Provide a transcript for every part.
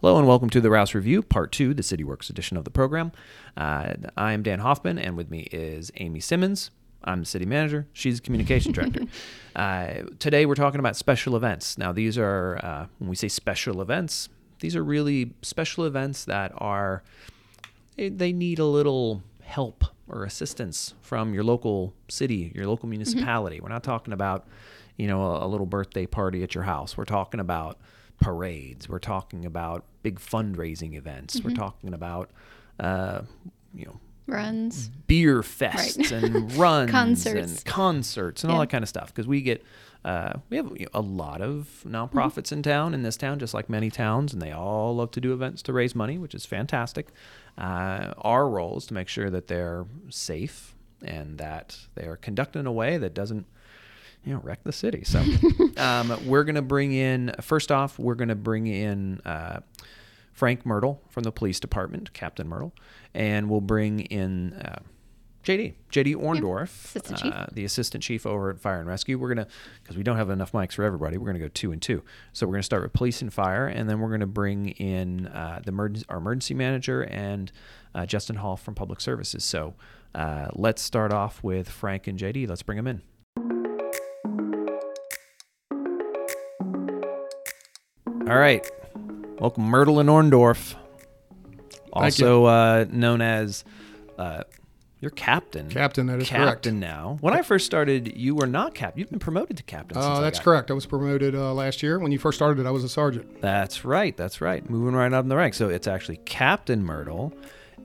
Hello and welcome to the Rouss Review, Part 2, the CityWorks edition of the program. Uh, I am Dan Hoffman, and with me is Amy Simmons. I'm the city manager. She's the communication director. uh, today we're talking about special events. Now, these are, uh, when we say special events, these are really special events that are, they, they need a little help or assistance from your local city, your local municipality. We're not talking about, you know, a, a little birthday party at your house. We're talking about parades. We're talking about big fundraising events. We're talking about, uh, you know, runs. beer fests and runs Concerts. and concerts and all that kind of stuff. Because we get, uh, we have you know, a lot of nonprofits Mm-hmm. in town, in this town, just like many towns, and they all love to do events to raise money, which is fantastic. Uh, our role is to make sure that they're safe and that they are conducted in a way that doesn't you know, wreck the city. So um, we're going to bring in, first off, we're going to bring in uh, Frank Myrtle from the police department, Captain Myrtle, and we'll bring in uh, JD, JD Orndorff, Assistant uh, the assistant chief over at Fire and Rescue. We're going to, because we don't have enough mics for everybody, we're going to go two and two. So we're going to start with police and fire, and then we're going to bring in uh, the emergency, our emergency manager and uh, Justin Hall from Public Services. So uh, let's start off with Frank and JD. Let's bring them in. All right. Welcome, Myrtle and Orndorff. Thank you. Also uh, known as uh, your captain. Captain, that is correct. captain now. When I first started, you were not captain. You've been promoted to captain. since Uh, I that's got- correct. I was promoted uh, last year. When you first started, I was a sergeant. That's right. That's right. Moving right up in the ranks. So it's actually Captain Myrtle.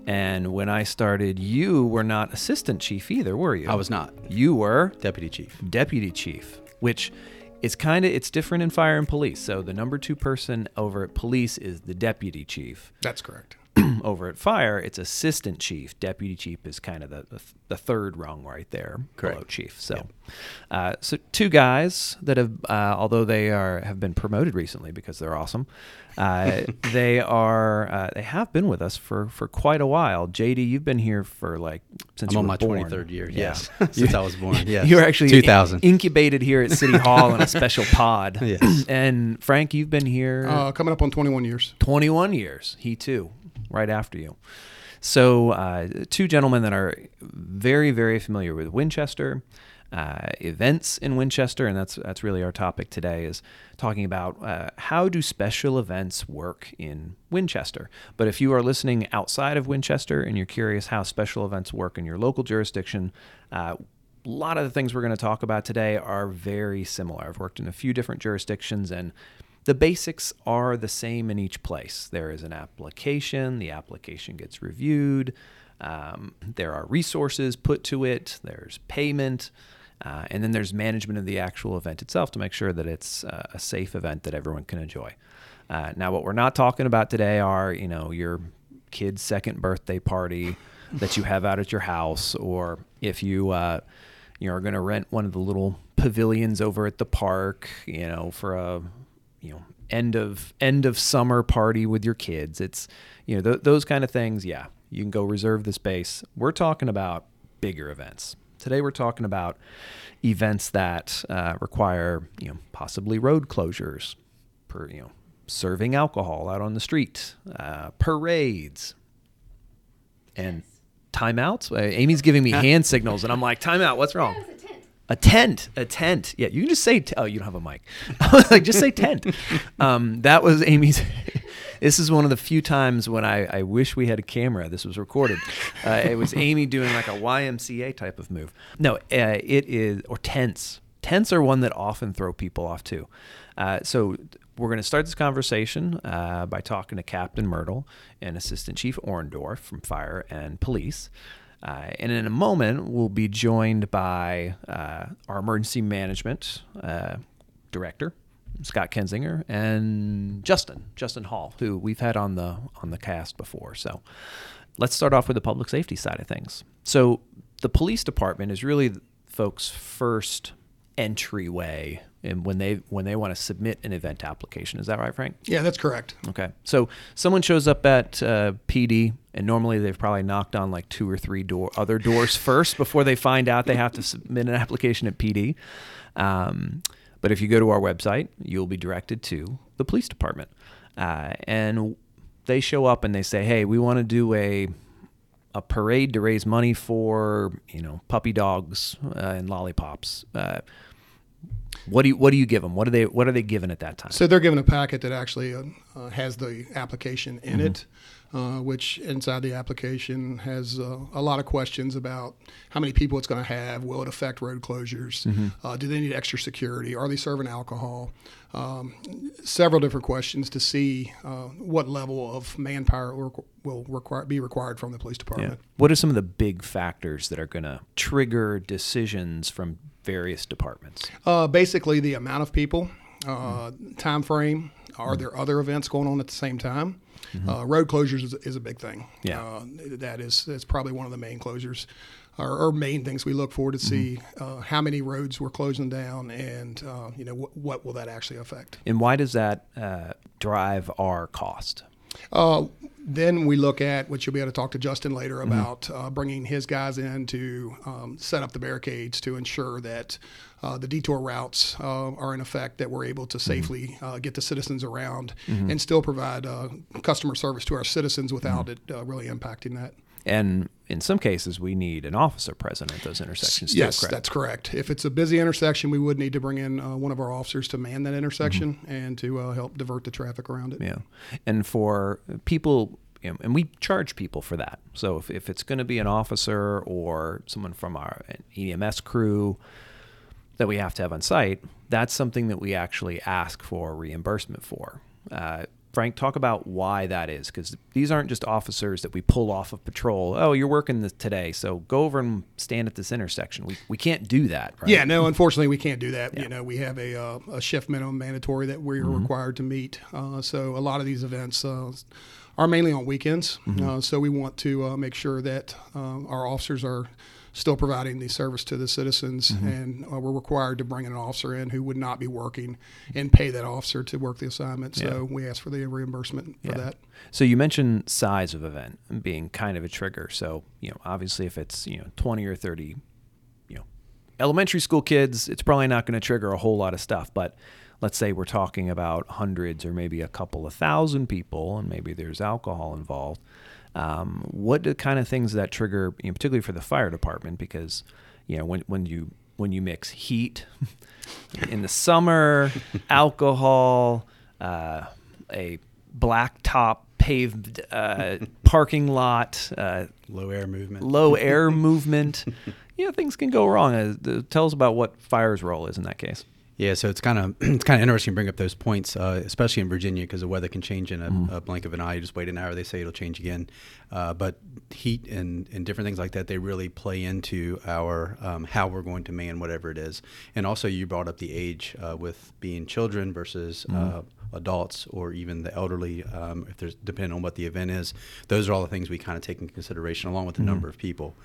And when I started, you were not assistant chief either, were you? I was not You were deputy chief. deputy chief, which is kind of it's different in fire and police. So the number two person over at police is the deputy chief. That's correct. over at fire, it's assistant chief. Deputy chief is kind of the, the, the third rung right there below chief. So, uh, so two guys that have, uh, although they are have been promoted recently because they're awesome, uh, they are uh, they have been with us for for quite a while. JD, you've been here for like since I'm you on were my born. 23rd year. Yeah. Yes, since I was born. Yes, You were actually 2000. incubated here at City Hall in a special pod. Yes. And Frank, you've been here Uh, coming up on 21 years. 21 years. He too, right after you. So, uh, two gentlemen that are very, very familiar with Winchester, uh, events in Winchester, and that's that's really our topic today is talking about uh, how do special events work in Winchester. But if you are listening outside of Winchester and you're curious how special events work in your local jurisdiction, uh, a lot of the things we're going to talk about today are very similar. I've worked in a few different jurisdictions and the basics are the same in each place. There is an application, the application gets reviewed, um, there are resources put to it, there's payment, uh, and then there's management of the actual event itself to make sure that it's uh, a safe event that everyone can enjoy. Uh, now, what we're not talking about today are, you know, your kid's second birthday party that you have out at your house, or if you, uh, you know, are going to rent one of the little pavilions over at the park, you know, for a, you know, end of end of summer party with your kids. It's, you know, th- those kind of things. Yeah, you can go reserve the space. We're talking about bigger events. Today we're talking about events that uh, require, you know, possibly road closures, per, you know, serving alcohol out on the street, uh, parades, and timeouts. Uh, Amy's giving me hand signals, and I'm like, timeout. What's wrong? A tent, a tent. Yeah, you can just say. T- oh, you don't have a mic. I was like, just say tent. Um, that was Amy's. this is one of the few times when I, I wish we had a camera. This was recorded. Uh, it was Amy doing like a YMCA type of move. No, uh, it is or tents. Tents are one that often throw people off too. Uh, so we're going to start this conversation uh, by talking to Captain Myrtle and Assistant Chief Orndorff from Fire and Police. Uh, and in a moment, we'll be joined by uh, our emergency management uh, director, Scott Kensinger, and Justin, Justin Hall, who we've had on the on the cast before. So let's start off with the public safety side of things. So the police department is really folks' first entryway and when they when they want to submit an event application. Is that right, Frank? Yeah, that's correct. Okay. So someone shows up at uh, PD, and normally they've probably knocked on like two or three door other doors first before they find out they have to submit an application at PD. Um, but if you go to our website, you'll be directed to the police department. Uh, and they show up and they say, "Hey, we want to do a a parade to raise money for you know puppy dogs uh, and lollipops." What do you what do you give them? What are they what are they given at that time? So they're given a packet that actually uh, has the application in Mm-hmm. it, uh, which inside the application has uh, a lot of questions about how many people it's going to have, will it affect road closures, Mm-hmm. uh, do they need extra security, are they serving alcohol, um, several different questions to see uh, what level of manpower will, will require, be required from the police Yeah. department. What are some of the big factors that are going to trigger decisions from various departments? Uh, basically, the amount of people, uh, time frame. Are there other events going on at the same time? Uh, road closures is, is a big thing. Yeah. Uh, that is that's probably one of the main closures, or, or main things we look for to see uh, how many roads we're closing down, and uh, you know what, what will that actually affect. And why does that uh, drive our cost? Then we look at which you'll be able to talk to Justin later about uh, bringing his guys in to um, set up the barricades to ensure that uh, the detour routes uh, are in effect, that we're able to safely uh, get the citizens around and still provide uh, customer service to our citizens without it uh, really impacting that. And in some cases, we need an officer present at those intersections. Yes, correct? that's correct. If it's a busy intersection, we would need to bring in uh, one of our officers to man that intersection and to uh, help divert the traffic around it. Yeah. And for people, you know, and we charge people for that. So if, if it's going to be an officer or someone from our EMS crew that we have to have on site, that's something that we actually ask for reimbursement for. Uh, Frank, talk about why that is, because these aren't just officers that we pull off of patrol. Oh, you're working this today, so go over and stand at this intersection. We, we can't do that, right? Yeah, no, unfortunately, we can't do that. You know, we have a, uh, a shift minimum mandatory that we're required to meet. Uh, so a lot of these events uh, are mainly on weekends. Uh, so we want to uh, make sure that uh, our officers are still providing the service to the citizens, and uh, we're required to bring an officer in who would not be working and pay that officer to work the assignment. So we ask for the reimbursement for Yeah. that. So you mentioned size of event being kind of a trigger. So you know, obviously, if it's you know twenty or thirty, you know, elementary school kids, it's probably not going to trigger a whole lot of stuff. But let's say we're talking about hundreds or maybe a couple of thousand people, and maybe there's alcohol involved. Um, what the kind of things that trigger, you know, particularly for the fire department, because you know when when you when you mix heat in the summer, alcohol, uh, a blacktop paved uh, parking lot, uh, Low air movement. low air movement. You know, things can go wrong. Uh, tell us about what fire's role is in that case. Yeah, so it's kind of it's kind of interesting to bring up those points, uh, especially in Virginia, because the weather can change in a, a blink of an eye. You just wait an hour, they say it'll change again. Uh, but heat and, and different things like that, they really play into our um, how we're going to man whatever it is. And also, you brought up the age uh, with being children versus uh, adults or even the elderly. Um, if there's depending on what the event is, those are all the things we kind of take into consideration, along with the number of people.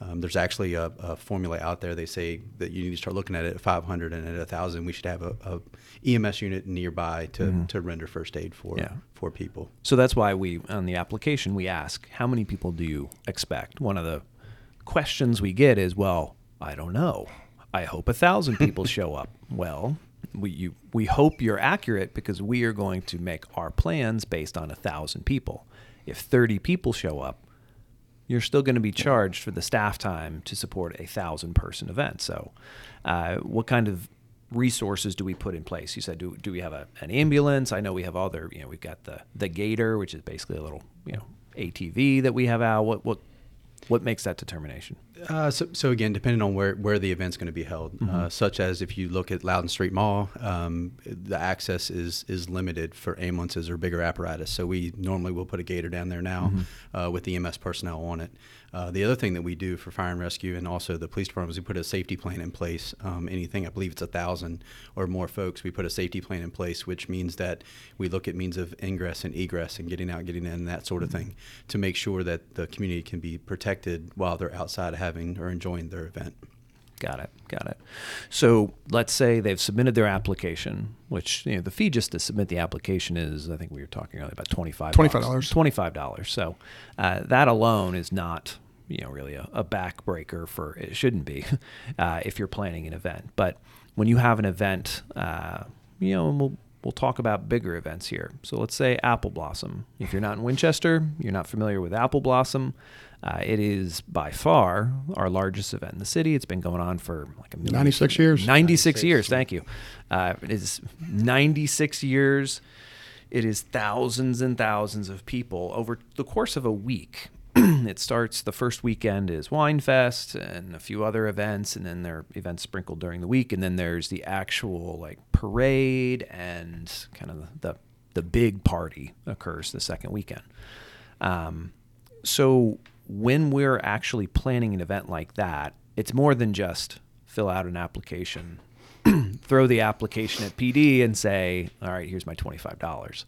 Um, there's actually a, a formula out there. They say that you need to start looking at it at 500 and at 1,000. We should have a, a EMS unit nearby to, to render first aid for Yeah. for people. So that's why we on the application we ask how many people do you expect. One of the questions we get is, well, I don't know. I hope a thousand people show up. Well, we you, we hope you're accurate because we are going to make our plans based on a thousand people. If 30 people show up, you're still going to be charged for the staff time to support a thousand person event. So, uh, what kind of resources do we put in place? You said, do, do we have a, an ambulance? I know we have other, you know, we've got the, the Gator, which is basically a little, you know, ATV that we have out. What, what, what makes that determination? Uh, so, so again, depending on where, where the event's going to be held, uh, such as if you look at Loudoun Street Mall, um, the access is is limited for ambulances or bigger apparatus. So we normally will put a gator down there now uh, with the EMS personnel on it. Uh, the other thing that we do for fire and rescue and also the police department is we put a safety plan in place. Um, anything, I believe it's a thousand or more folks, we put a safety plan in place, which means that we look at means of ingress and egress and getting out, getting in, that sort of thing, to make sure that the community can be protected while they're outside having or enjoying their event. Got it. Got it. So let's say they've submitted their application, which you know the fee just to submit the application is I think we were talking earlier about twenty five $25. Twenty five dollars. So uh, that alone is not you know really a, a backbreaker for it shouldn't be uh, if you're planning an event. But when you have an event, uh, you know, and we'll we'll talk about bigger events here. So let's say Apple Blossom. If you're not in Winchester, you're not familiar with Apple Blossom. Uh, it is by far our largest event in the city. It's been going on for like a million, 96 years. 96, 96. years. Thank you. Uh, it is 96 years. It is thousands and thousands of people over the course of a week. it starts the first weekend is Wine Fest and a few other events, and then there are events sprinkled during the week, and then there's the actual like parade and kind of the the big party occurs the second weekend. Um, so when we're actually planning an event like that, it's more than just fill out an application, throw the application at PD, and say, "All right, here's my twenty-five dollars."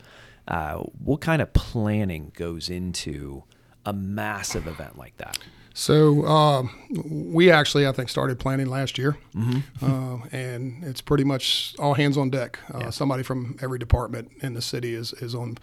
Uh, what kind of planning goes into a massive event like that? So uh, we actually, I think, started planning last year, mm-hmm. uh, and it's pretty much all hands on deck. Uh, yeah. Somebody from every department in the city is is on.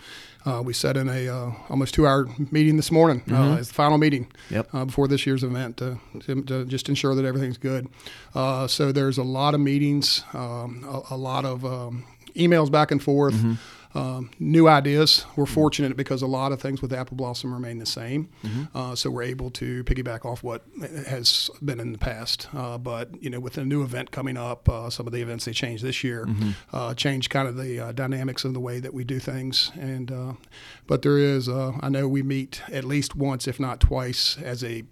Uh, we set in a uh, almost two hour meeting this morning uh, mm-hmm. as the final meeting yep. before this year's event to, to, to, just ensure that everything's good. so there's a lot of meetings, um, a, a, lot of um, emails back and forth. Mm-hmm um, new ideas. We're mm-hmm. fortunate because a lot of things with Apple Blossom remain the same, mm-hmm. uh, so we're able to piggyback off what has been in the past. Uh, but you know, with a new event coming up, uh, some of the events they changed this year mm-hmm. Uh, changed kind of the uh, dynamics of the way that we do things. And uh, but there is, I know we meet at least once, if not twice, as a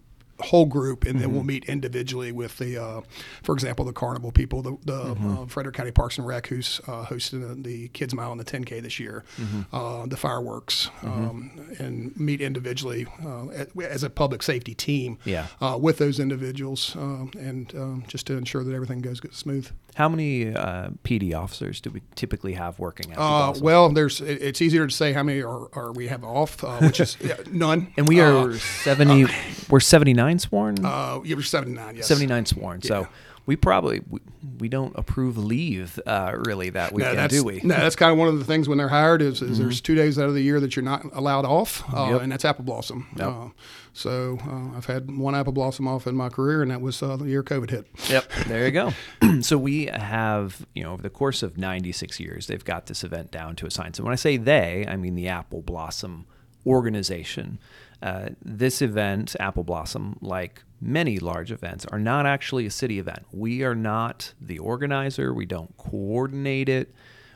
whole group, and then mm-hmm. we'll meet individually with the, uh, for example, the carnival people, the, the mm-hmm. uh, Frederick County Parks and Rec, who's uh, hosting the, the, Kids Mile and the 10K this year, mm-hmm. Uh, the fireworks, mm-hmm. um, and meet individually uh, as a public safety team yeah. Uh, with those individuals, and um, just to ensure that everything goes smooth. How many PD officers do we typically have working at? Uh, well, there's it's easier to say how many are, are we have off, which is none. And we are 70. we're 79 79 sworn? Uh, yeah, we're 79, yes. 79 sworn. Yeah. So we probably we, we don't approve leave uh, really that weekend, no, do we? No, that's kind of one of the things when they're hired is, is mm-hmm. there's two days out of the year that you're not allowed off, uh, yep. and that's apple blossom. Yep. Uh, so uh, I've had one apple blossom off in my career, and that was uh, the year COVID hit. Yep, there you go. so we have, you know, over the course of 96 years, they've got this event down to a science. And when I say they, I mean the apple blossom organization. Uh, this event, Apple Blossom, like many large events, are not actually a city event. We are not the organizer, we don't coordinate it.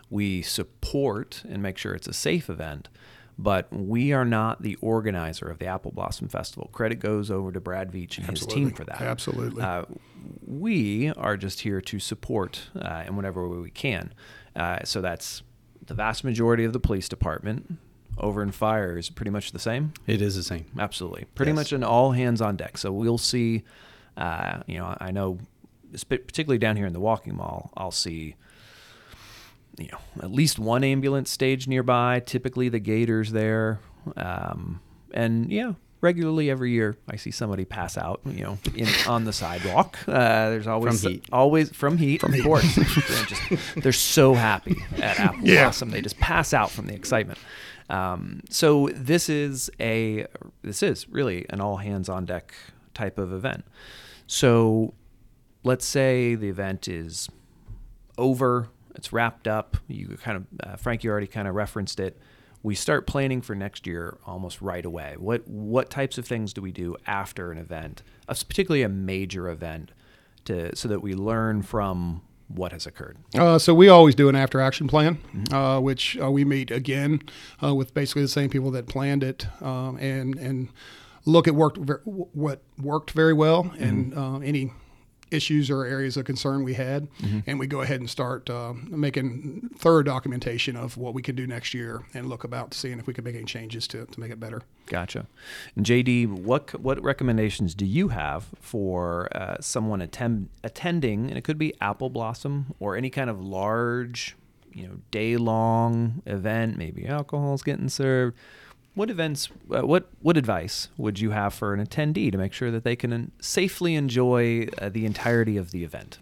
We support and make sure it's a safe event, but we are not the organizer of the Apple Blossom Festival. Credit goes over to Brad Veach and Absolutely. his team for that. Absolutely. Uh, we are just here to support uh, in whatever way we can. Uh, so that's the vast majority of the police department, over in fire is pretty much the same. It is the same. Absolutely, pretty yes. much an all hands on deck. So we'll see. Uh, you know, I know, particularly down here in the walking mall, I'll see. You know, at least one ambulance stage nearby. Typically, the gators there, um, and yeah, regularly every year I see somebody pass out, you know, in, on the sidewalk. Uh, there's always from heat. always from heat, from of heat. course. they're, just, they're so happy at Apple yeah. Blossom, they just pass out from the excitement. Um, so this is a this is really an all hands on deck type of event. So let's say the event is over, it's wrapped up. You kind of uh, Frank, you already kind of referenced it. We start planning for next year almost right away. What what types of things do we do after an event, particularly a major event, to so that we learn from what has occurred? Uh, so we always do an after action plan, mm-hmm. uh, which uh, we meet again uh, with basically the same people that planned it, um, and and look at worked ver- what worked very well mm-hmm. and uh, any issues or areas of concern we had, mm-hmm. and we go ahead and start uh, making thorough documentation of what we can do next year and look about seeing if we can make any changes to, to make it better. Gotcha. And JD, what what recommendations do you have for uh, someone attend, attending, and it could be Apple Blossom or any kind of large, you know, day long event, maybe alcohol's getting served what events, uh, what what advice would you have for an attendee to make sure that they can safely enjoy uh, the entirety of the event?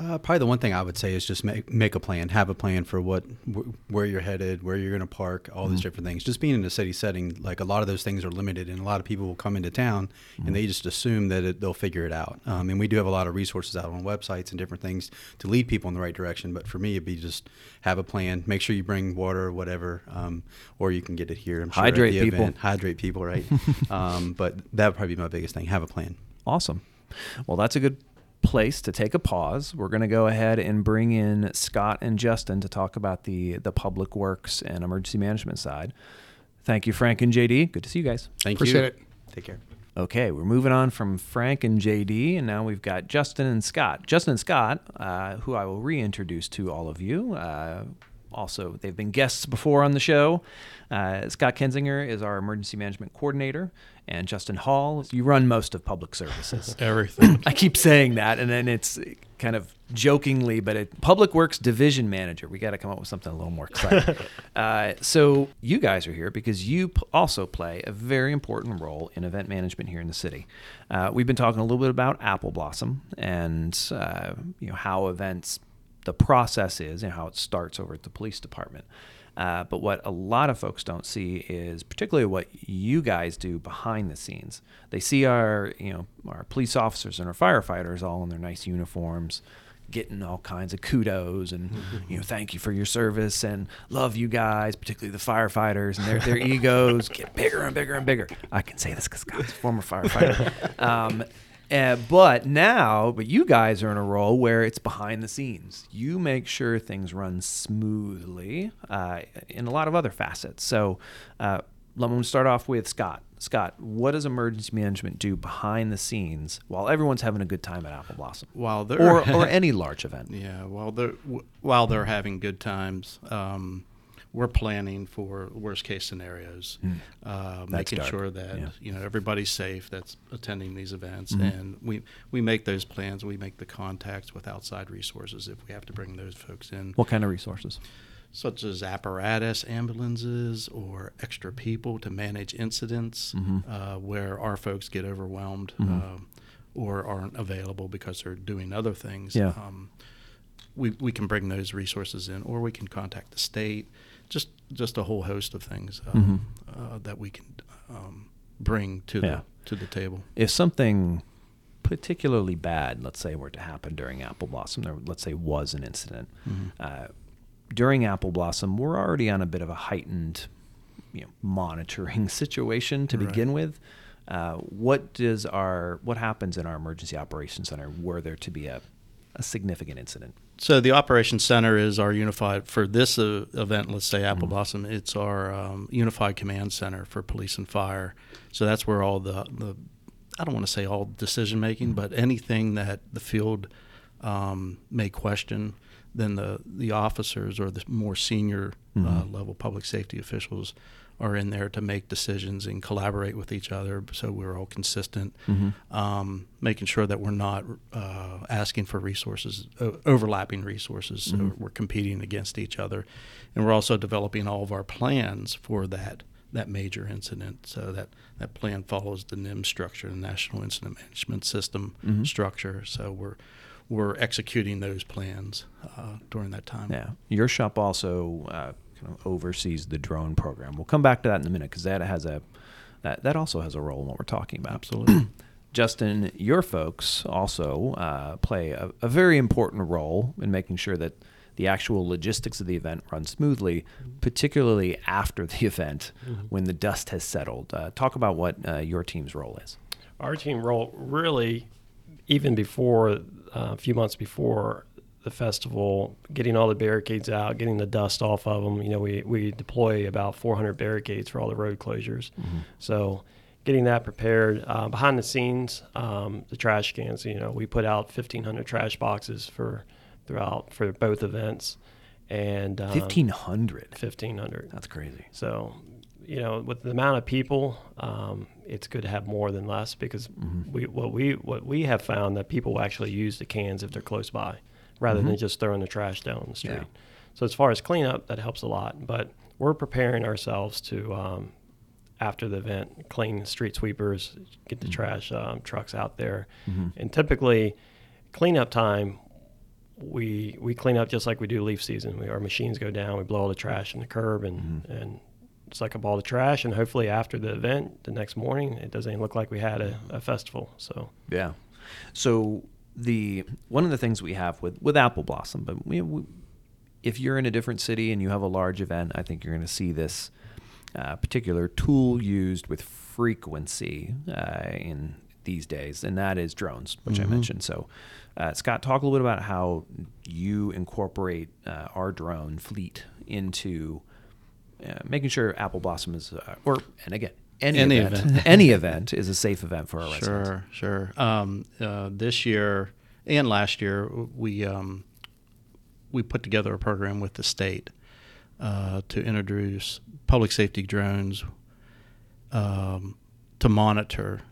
Uh, probably the one thing I would say is just make make a plan, have a plan for what wh- where you're headed, where you're going to park, all these different things. Just being in a city setting, like a lot of those things are limited, and a lot of people will come into town and they just assume that it, they'll figure it out. Um, and we do have a lot of resources out on websites and different things to lead people in the right direction. But for me, it'd be just have a plan. Make sure you bring water, or whatever, um, or you can get it here. I'm sure Hydrate people. event. Hydrate people, right? um, but that would probably be my biggest thing. Have a plan. Awesome. Well, that's a good place to take a pause. We're going to go ahead and bring in Scott and Justin to talk about the the public works and emergency management side. Thank you, Frank and JD. Good to see you guys. Thank Appreciate you. Appreciate it. Take care. Okay, we're moving on from Frank and JD, and now we've got Justin and Scott. Justin and Scott, uh, who I will reintroduce to all of you. Uh, also, they've been guests before on the show. Uh, Scott Kensinger is our emergency management coordinator, and Justin Hall, you run most of public services. Everything. I keep saying that, and then it's kind of jokingly, but it, Public Works Division Manager. We got to come up with something a little more exciting. uh, so you guys are here because you p- also play a very important role in event management here in the city. Uh, we've been talking a little bit about Apple Blossom and uh, you know how events, the process is, and how it starts over at the police department. Uh, but what a lot of folks don't see is particularly what you guys do behind the scenes. They see our, you know, our police officers and our firefighters all in their nice uniforms, getting all kinds of kudos and you know, thank you for your service and love you guys, particularly the firefighters and their their egos get bigger and bigger and bigger. I can say this because Scott's a former firefighter. Um, uh, but now, but you guys are in a role where it's behind the scenes. You make sure things run smoothly uh, in a lot of other facets. So, uh, let me start off with Scott. Scott, what does emergency management do behind the scenes while everyone's having a good time at Apple Blossom, While they're or or any large event? yeah, while they're while they're having good times, um, we're planning for worst case scenarios, uh, making dark. sure that Yeah. you know everybody's safe that's attending these events, Mm-hmm. and we we make those plans. We make the contacts with outside resources if we have to bring those folks in. What kind of resources? such as apparatus, ambulances, or extra people to manage incidents uh, where our folks get overwhelmed uh, or aren't available because they're doing other things. Yeah. Um, we, we can bring those resources in, or we can contact the state. Just just a whole host of things um, uh, that we can um, bring to Yeah. the to the table. if something particularly bad, let's say, were to happen during Apple Blossom, there, let's say, was an incident uh, during Apple Blossom, we're already on a bit of a heightened, you know, monitoring situation to Right. begin with. Uh, what does our what happens in our emergency operations center were there to be a, a significant incident? So the operations center is our unified for this uh, event. Let's say Apple Blossom. It's our um, unified command center for police and fire. So that's where all the the I don't want to say all decision making, but anything that the field um, may question, then the the officers or the more senior uh, level public safety officials are in there to make decisions and collaborate with each other so we're all consistent. Um, making sure that we're not uh, asking for resources o- overlapping resources. So we're competing against each other. And we're also developing all of our plans for that that major incident. So that that plan follows the NIMS structure the National Incident Management System structure. So we're we're executing those plans uh, during that time. Yeah, your shop also uh, kind of oversees the drone program. We'll come back to that in a minute because that has a that, that also has a role in what we're talking about. absolutely Justin, your folks also uh, play a, a very important role in making sure that the actual logistics of the event run smoothly, particularly after the event when the dust has settled. Uh, talk about what uh, your team's role is. our team role really even before uh, a few months before the festival getting all the barricades out getting the dust off of them you know we, we deploy about 400 barricades for all the road closures. So getting that prepared uh, behind the scenes um, the trash cans you know we put out 1500 trash boxes for throughout for both events. And um, Fifteen hundred. 1500 That's crazy. so, you know, with the amount of people, um, it's good to have more than less because we what we what we have found that people actually use the cans if they're close by, rather than just throwing the trash down the street. Yeah. So as far as cleanup, that helps a lot. But we're preparing ourselves to um, after the event clean street sweepers, get the trash um, trucks out there, and typically cleanup time we we clean up just like we do leaf season. We, our machines go down, we blow all the trash in the curb, and Mm-hmm. and suck up all the trash. And hopefully after the event, the next morning, it doesn't even look like we had a, a festival. So Yeah. So the one of the things we have with with Apple Blossom, but we, we, if you're in a different city and you have a large event, I think you're going to see this uh, particular tool used with frequency uh, in these days, and that is drones, which I mentioned. So, uh, Scott, talk a little bit about how you incorporate uh, our drone fleet into uh, making sure Apple Blossom is, uh, or and again. Any, Any event, event. any event is a safe event for our residents. Sure, sure. Um, uh, this year and last year, we um, we put together a program with the state uh, to introduce public safety drones um, to monitor,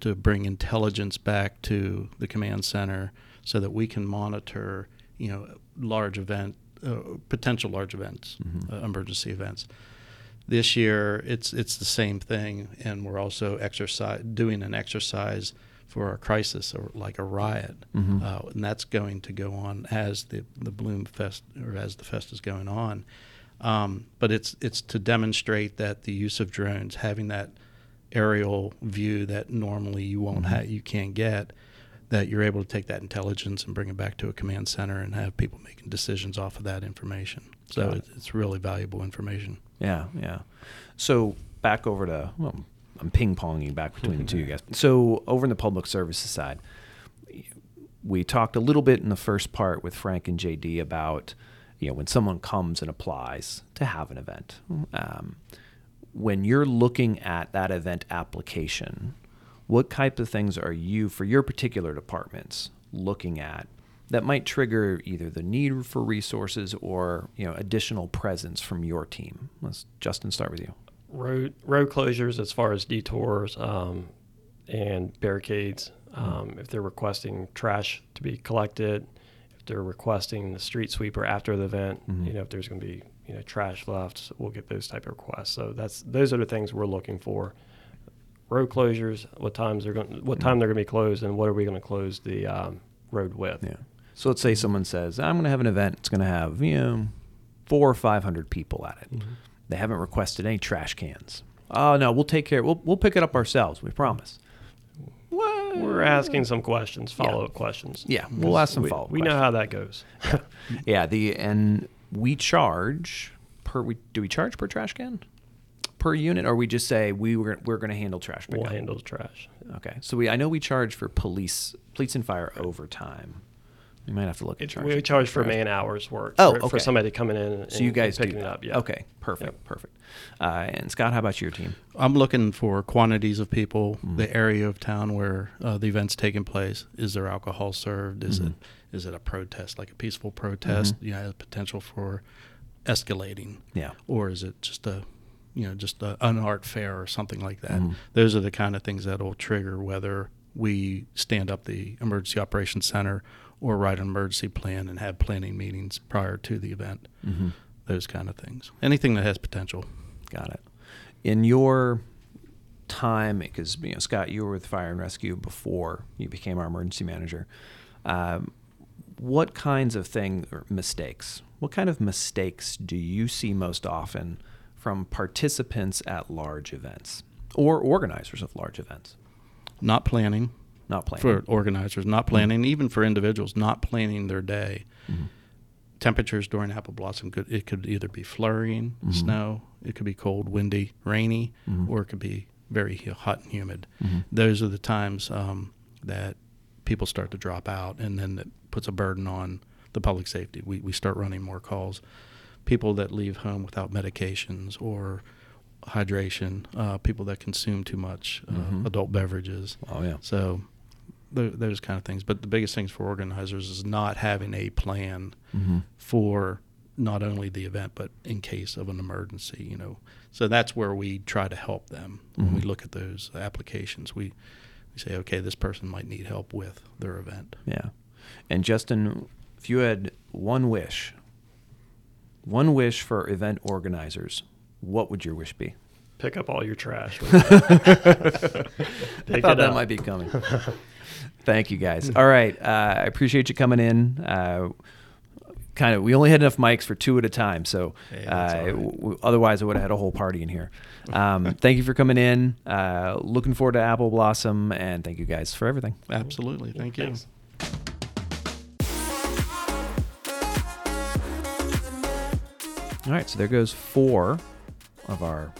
to bring intelligence back to the command center, so that we can monitor, you know, large event, uh, potential large events, uh, emergency events. This year, it's it's the same thing, and we're also exercise doing an exercise for a crisis or like a riot, uh, and that's going to go on as the the Bloom Fest or as the fest is going on. Um, but it's it's to demonstrate that the use of drones, having that aerial view that normally you won't have, you can't get, that you're able to take that intelligence and bring it back to a command center and have people making decisions off of that information. So it. it, it's really valuable information. Yeah, yeah. So back over to well, I'm ping ponging back between the two you guys. So over in the public services side, we talked a little bit in the first part with Frank and JD about you know when someone comes and applies to have an event. Um, when you're looking at that event application, what type of things are you for your particular departments looking at that might trigger either the need for resources or you know additional presence from your team? Let's Justin start with you. road road closures as far as detours um, and barricades. Um, if they're requesting trash to be collected, if they're requesting the street sweeper after the event, you know, if there's going to be you know trash left, we'll get those type of requests. So that's those are the things we're looking for. Road closures, what times they're going, what time they're going to be closed, and what are we going to close the um, road with? Yeah. So let's say someone says, I'm going to have an event. It's going to have, you know, four or 500 people at it. They haven't requested any trash cans. Oh, no, we'll take care. We'll, we'll pick it up ourselves. We promise. What? We're asking some questions, follow up questions. Yeah, we'll ask some follow-up We know how that goes. Yeah, the and we charge per we do we charge per trash can? Per unit or we just say we were we're going to handle trash we'll handle the trash. Okay. So we I know we charge for police police and fire overtime. We might have to look at It's, charging we charge for trash. man hours work. Oh, for, okay. for somebody coming in. And, So you guys and do picking that. it up. Yeah. Okay, perfect, Yep. perfect. Uh, and Scott, how about your team? I'm looking for quantities of people, Mm-hmm. the area of town where uh, the event's taking place. Is there alcohol served? Is Mm-hmm. it is it a protest, like a peaceful protest? You know, potential for escalating. Yeah. Or is it just a, you know, just a, an art fair or something like that? Mhm. Those are the kind of things that will trigger whether we stand up the emergency operations center or write an emergency plan and have planning meetings prior to the event. Mm-hmm. Those kind of things. Anything that has potential. Got it. In your time, because you know Scott, you were with Fire and Rescue before you became our emergency manager. Um, what kinds of things or mistakes? What kind of mistakes do you see most often from participants at large events or organizers of large events? Not planning. Not planning. for organizers, not planning, even for individuals, not planning their day. Mm-hmm. Temperatures during apple blossom could it could either be flurrying, Mm-hmm. snow, it could be cold, windy, rainy, Mhm. or it could be very hot and humid. Mhm. Those are the times um, that people start to drop out, and then it puts a burden on the public safety. We we start running more calls. People that leave home without medications or hydration, uh, people that consume too much uh, Mhm. adult beverages. Oh yeah. So th- those kind of things. But the biggest things for organizers is not having a plan Mm-hmm. for not only the event but in case of an emergency. You know, so that's where we try to help them when we Mhm. look at those applications. We we say, okay, this person might need help with their event. Yeah. And Justin, if you had one wish, one wish for event organizers, what would your wish be? Pick up all your trash. I thought that out. might be coming. Thank you guys. All right. Uh, I appreciate you coming in. Uh, kind of, we only had enough mics for two at a time. So Hey, uh, that's all right. w- w- otherwise, I would have had a whole party in here. Um, thank you for coming in. Uh, looking forward to Apple Blossom. And thank you guys for everything. Absolutely. Thank you. Thanks. All right. So there goes four of our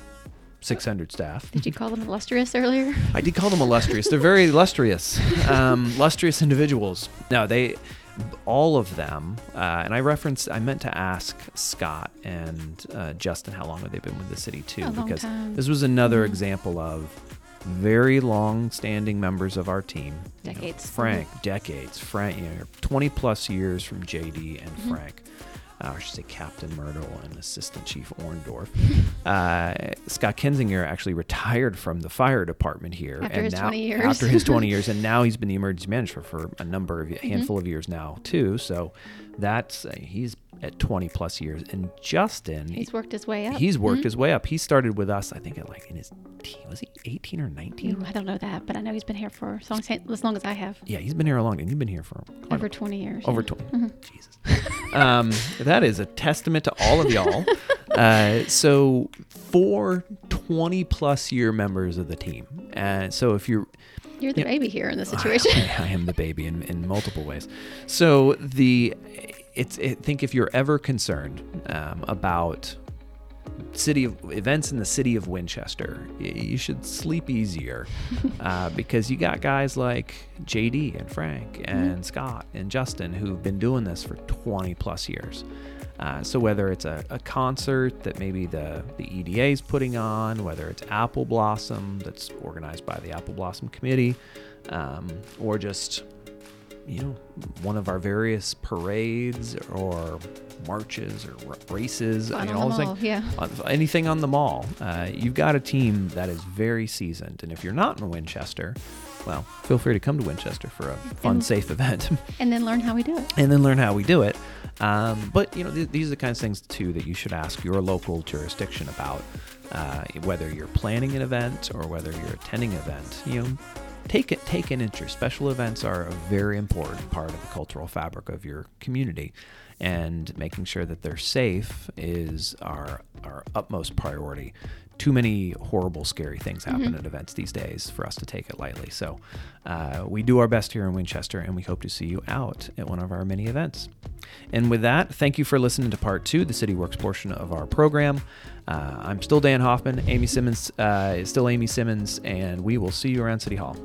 600 staff. Did you call them illustrious earlier? I did call them illustrious. They're very illustrious, um, illustrious individuals. No, they, all of them, uh, and I referenced. I meant to ask Scott and uh, Justin how long have they been with the city too, A because this was another Mhm. example of very long-standing members of our team. You know, Decades. Mm-hmm. Frank, decades. Frank, you know, 20 plus years from JD and Mhm. Frank. Uh, I should say Captain Myrtle and Assistant Chief Orndorff. uh, Scott Kensinger actually retired from the fire department here, After and his now 20 years. after his 20 years, and now he's been the emergency manager for a number of Mm-hmm. handful of years now too. So that's uh, he's at 20 plus years, and Justin He's worked his way up. He's worked Mhm. his way up. He started with us, I think, at like in his teen. Was he 18 or 19? Ooh, I don't know that, but I know he's been here for as long as, as, long as I have. Yeah, he's been here a long time. You've been here for Over a, 20 years. over yeah. 20. Mhm. Jesus. um, that is a testament to all of y'all. uh, so, four 20 plus year members of the team. And so, if you're You're the Yeah. baby here in this situation. I, I am the baby in, in multiple ways. So the it's I think if you're ever concerned um, about city of events in the city of Winchester, you should sleep easier uh, because you got guys like JD and Frank and Scott and Justin who've been doing this for 20 plus years. Uh, so whether it's a, a concert that maybe the, the EDA is putting on, whether it's Apple Blossom that's organized by the Apple Blossom Committee, um, or just you know one of our various parades or marches or r- races, Fun you on know, all mall, things, yeah. on- anything on the mall. Uh, you've got a team that is very seasoned, and if you're not in Winchester, well, feel free to come to Winchester for a fun, And- safe event. And then learn how we do it. and then learn how we do it. Um, but you know, th- these are the kinds of things too that you should ask your local jurisdiction about, uh, whether you're planning an event or whether you're attending an event. You know, take it, take an interest. Special events are a very important part of the cultural fabric of your community, and making sure that they're safe is our our utmost priority. Too many horrible, scary things happen at events these days for us to take it lightly. So, uh, we do our best here in Winchester, and we hope to see you out at one of our many events. And with that, thank you for listening to part two, the City Works portion of our program. Uh, I'm still Dan Hoffman. Amy Simmons uh, is still Amy Simmons, and we will see you around City Hall.